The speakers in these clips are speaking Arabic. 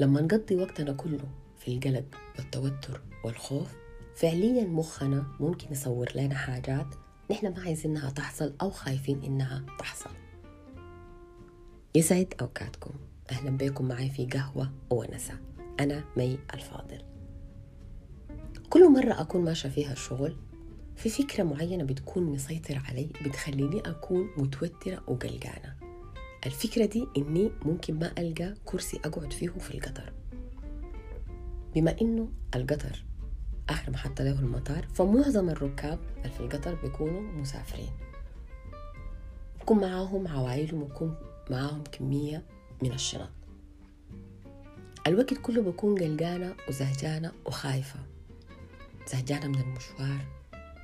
لما نقضي وقتنا كله في القلق والتوتر والخوف فعليا مخنا ممكن يصور لنا حاجات نحن ما عايزينها تحصل أو خايفين إنها تحصل. يسعد أوقاتكم. أهلا بكم معي في قهوة ونسى أنا مي الفاضل. كل مرة أكون ماشية فيها الشغل في فكرة معينة بتكون مسيطرة علي بتخليني أكون متوترة وقلقانة. الفكرة دي إني ممكن ما ألقى كرسي أقعد فيه في القطر. بما إنه القطر آخر محطة له المطار فمعظم الركاب في القطر بيكونوا مسافرين. بكون معاهم عوائلهم وبكون معاهم كمية من الشنط. الوقت كله بكون قلقانة وزهجانة وخايفة. زهجانة من المشوار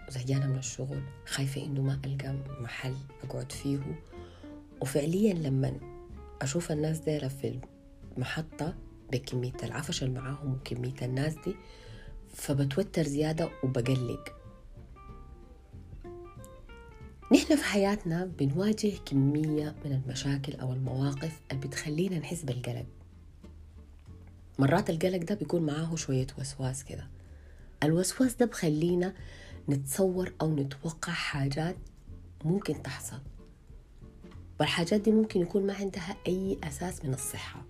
وزهجانة من الشغل خايفة إنه ما ألقى محل أقعد فيه. وفعليا لما أشوف الناس دي في المحطة بكمية العفش اللي معاهم وكمية الناس دي فبتوتر زيادة وبقلق. نحن في حياتنا بنواجه كمية من المشاكل أو المواقف اللي بتخلينا نحس بالقلق. مرات القلق ده بيكون معاه شوية وسواس كده. الوسواس ده بخلينا نتصور أو نتوقع حاجات ممكن تحصل. والحاجات دي ممكن يكون ما عندها أي أساس من الصحة.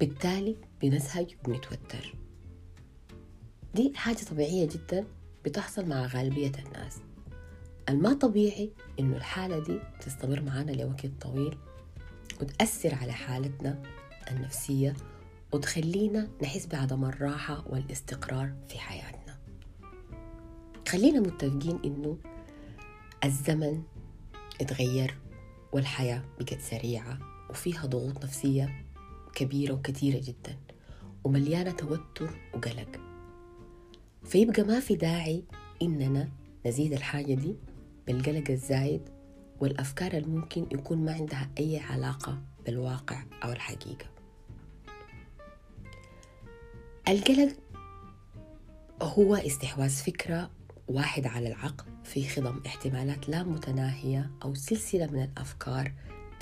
بالتالي بنزهج وبنتوتر. دي حاجة طبيعية جدا بتحصل مع غالبية الناس. الما طبيعي إنه الحالة دي تستمر معنا لوقت طويل وتأثر على حالتنا النفسية وتخلينا نحس بعدم الراحة والاستقرار في حياتنا. خلينا متفقين إنه الزمن اتغير والحياة بقت سريعة وفيها ضغوط نفسية كبيرة وكثيرة جدا ومليانة توتر وقلق. فيبقى ما في داعي إننا نزيد الحاجة دي بالقلق الزايد والأفكار الممكن يكون ما عندها أي علاقة بالواقع أو الحقيقة. القلق هو استحواذ فكرة واحد على العقل في خضم احتمالات لا متناهية أو سلسلة من الأفكار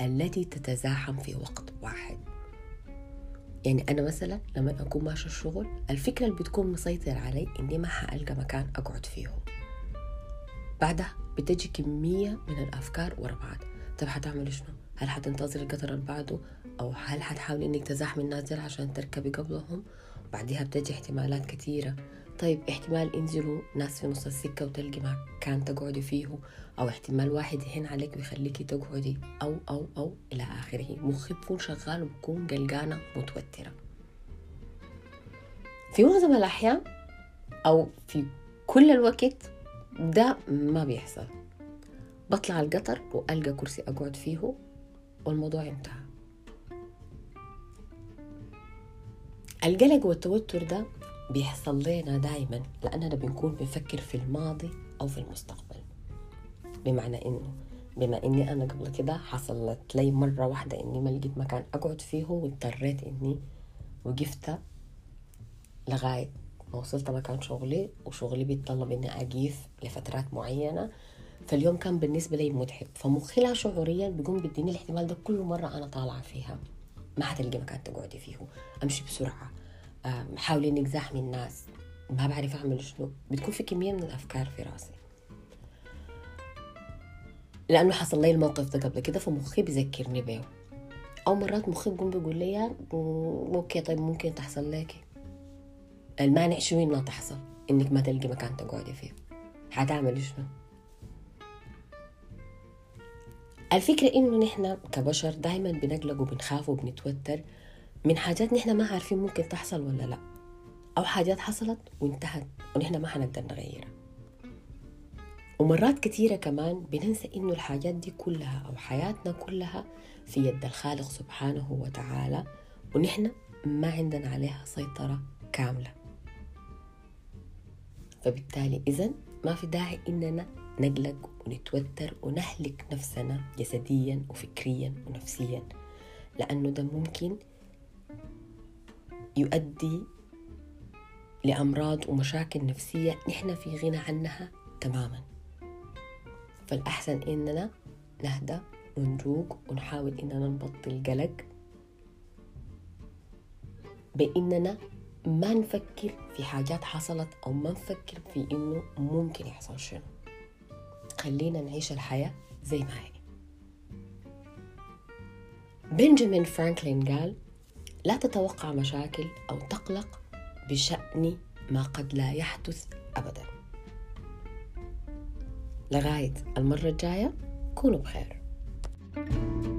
التي تتزاحم في وقت واحد يعني أنا مثلا لما أكون ماشي الشغل الفكرة اللي بتكون مسيطر علي إني ما حألقى مكان أقعد فيه بعدها بتجي كمية من الأفكار ورا بعض طب حتعمل شنو؟ هل حتنتظر القطر اللي بعده؟ أو هل حتحاول إنك تزاحمي الناس عشان تركبي قبلهم؟ بعدها بتجي احتمالات كثيرة طيب احتمال ينزلوا ناس في نص السكة وتلقي مكان تقعدي فيه أو احتمال واحد يهين عليك ويخليكي تقعدي أو أو أو إلى آخره. مخي بكون شغال وبكون قلقانة متوترة. في معظم الأحيان أو في كل الوقت ده ما بيحصل. بطلع القطر وألقى كرسي أقعد فيه والموضوع انتهى القلق والتوتر ده بيحصل لنا دايما لأننا بنكون بنفكر في الماضي أو في المستقبل. بمعنى إنه بما إني أنا قبل كده حصلت لي مرة واحدة إني ما لقيت مكان أقعد فيه واضطريت إني وقفت لغاية ما وصلت مكان شغلي وشغلي بيتطلب إني أقيف لفترات معينة. فاليوم كان بالنسبة لي متعب. فمخي لا شعوريا بيقوم بيديني الاحتمال ده كل مرة أنا طالعة فيها. ما حتلقي مكان تقعدي فيه. أمشي بسرعة. حاولي انك زاحمي الناس. ما بعرف أعمل شنو. بتكون في كمية من الأفكار في راسي. لأنه حصل لي الموقف ده قبل كده فمخي بيذكرني بيه. أو مرات مخي بيقوم بيقول لي أوكي طيب ممكن تحصل لك المانع شو إنها تحصل. إنك ما تلقي مكان تقعدي فيه. حتعمل شنو؟ الفكرة إنه نحن كبشر دايما بنقلق وبنخاف وبنتوتر. من حاجات نحن ما عارفين ممكن تحصل ولا لا. أو حاجات حصلت وانتهت ونحن ما حنقدر نغيرها. ومرات كثيرة كمان بننسى إنه الحاجات دي كلها أو حياتنا كلها في يد الخالق سبحانه وتعالى ونحن ما عندنا عليها سيطرة كاملة. فبالتالي إذا ما في داعي إننا نقلق ونتوتر ونهلك نفسنا جسديا وفكريا ونفسيا لأنه ده ممكن يؤدي لأمراض ومشاكل نفسية نحن في غنى عنها تماما. فالأحسن إننا نهدى ونروق ونحاول إننا نبطل قلق بإننا ما نفكر في حاجات حصلت أو ما نفكر في إنه ممكن يحصل شنو. خلينا نعيش الحياة زي ما هي. بنجامين فرانكلين قال لا تتوقع مشاكل أو تقلق بشأن ما قد لا يحدث أبدا. لغاية المرة الجاية كونوا بخير. thank you